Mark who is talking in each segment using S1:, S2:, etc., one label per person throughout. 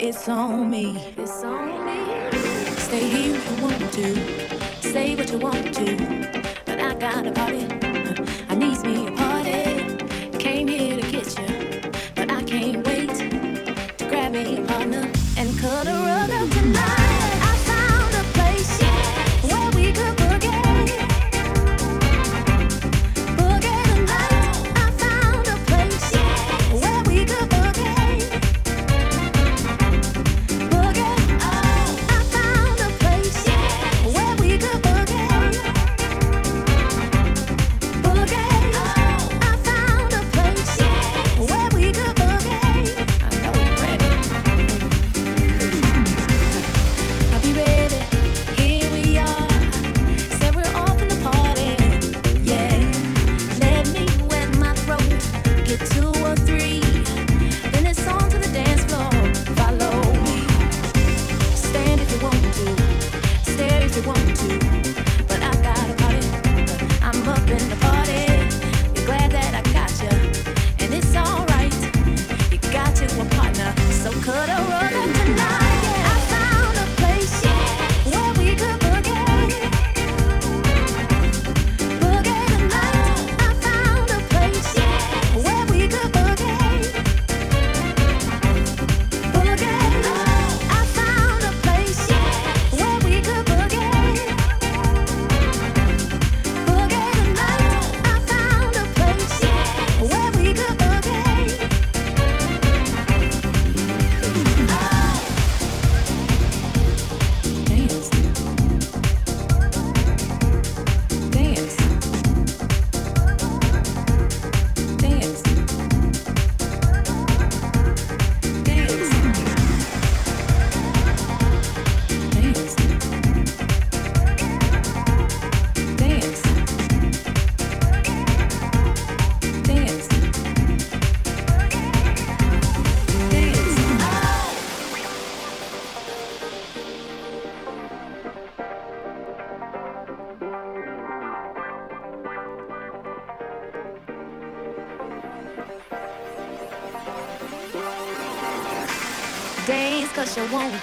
S1: it's on me. It's on me. Stay here if you want to.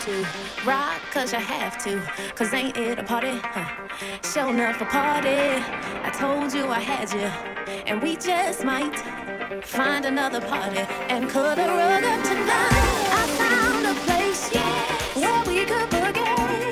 S1: To.
S2: Rock cause you have to. Cause ain't it a party? Huh. Show enough a party. I told you I had you. And we just might find another party and cut a rug up tonight. I found a place yeah, where we could boogie.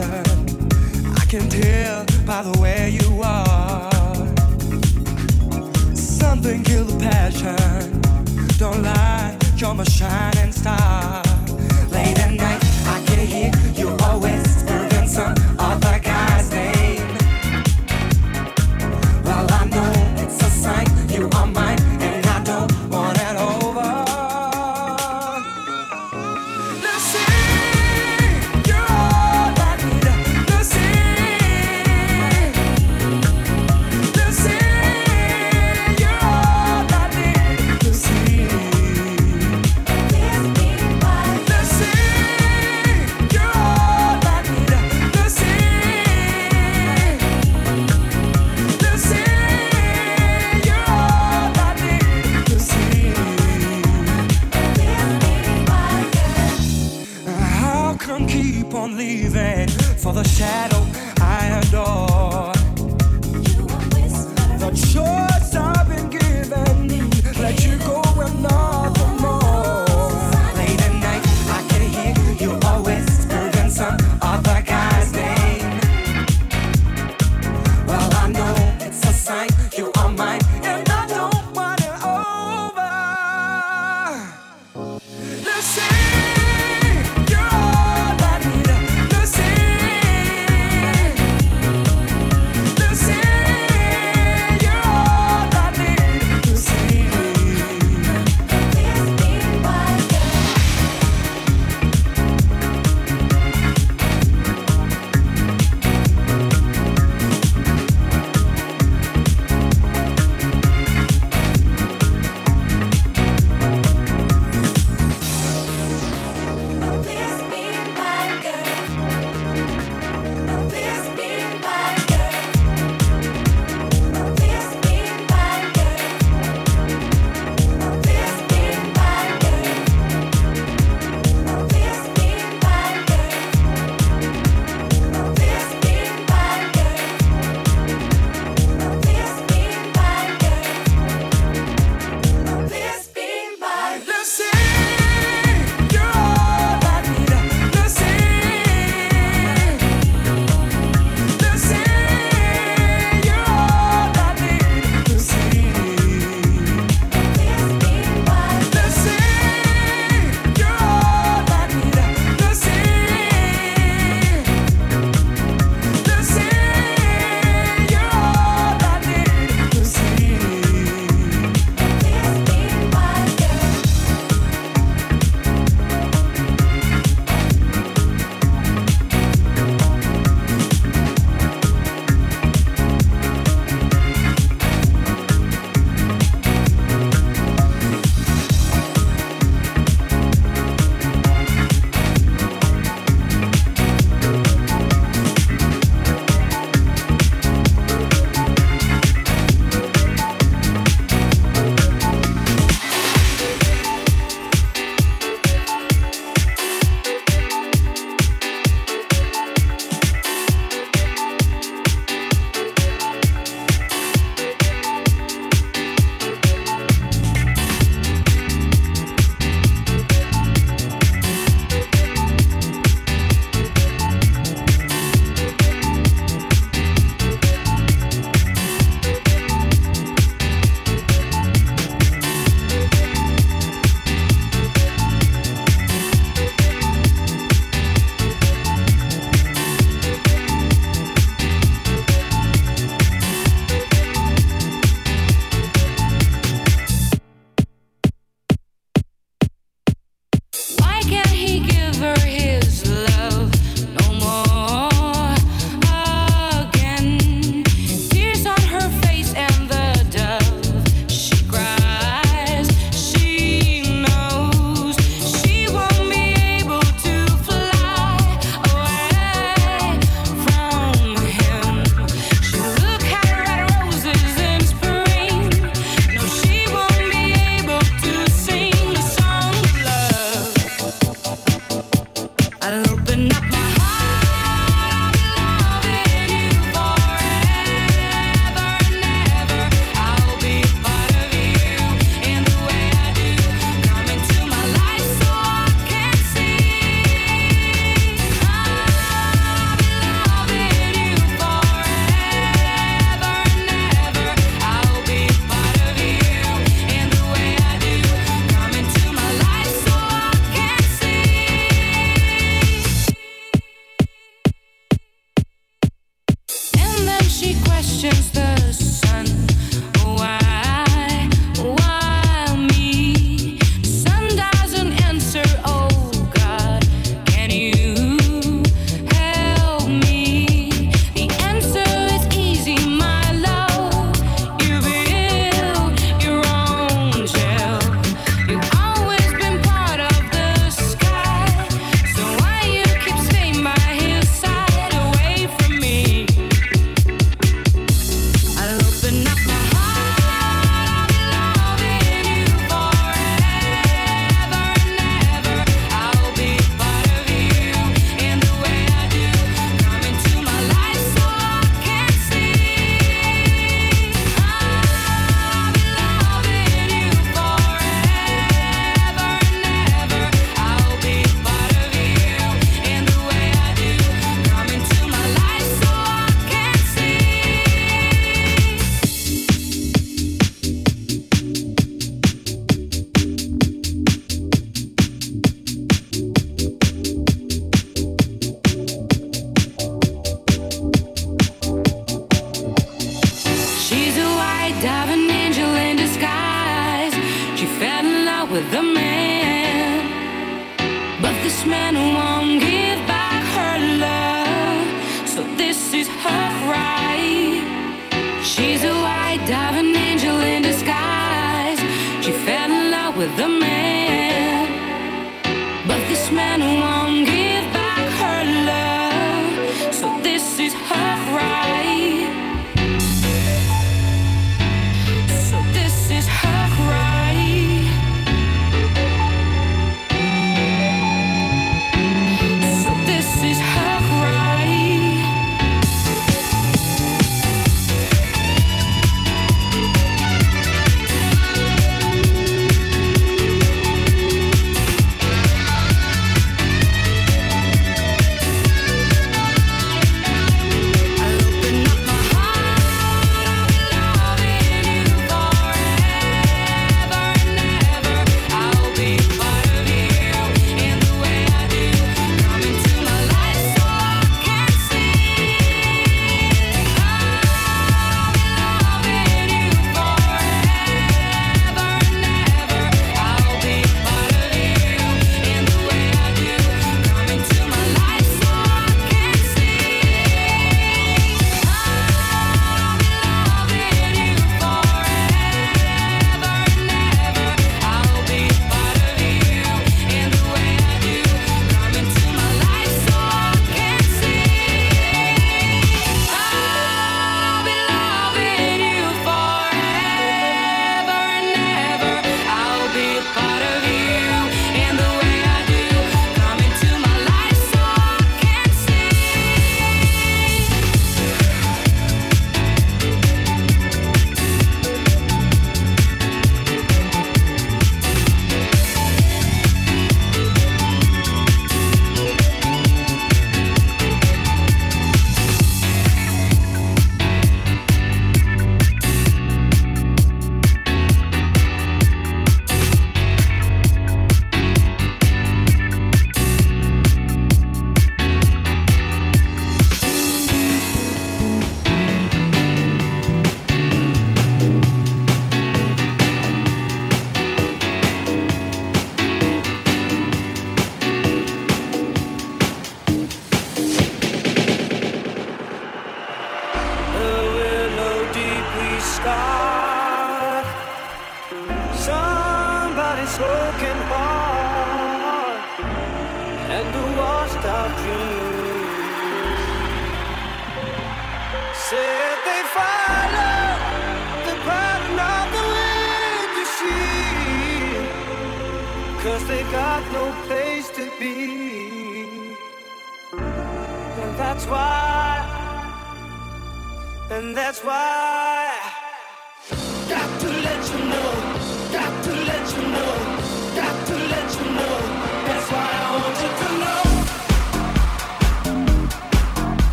S3: I
S4: can tell by the way you are. Something killed the passion. Don't lie, you're my shining star. Late at night, I can hear you always whispering something.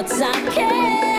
S4: Cuts I can't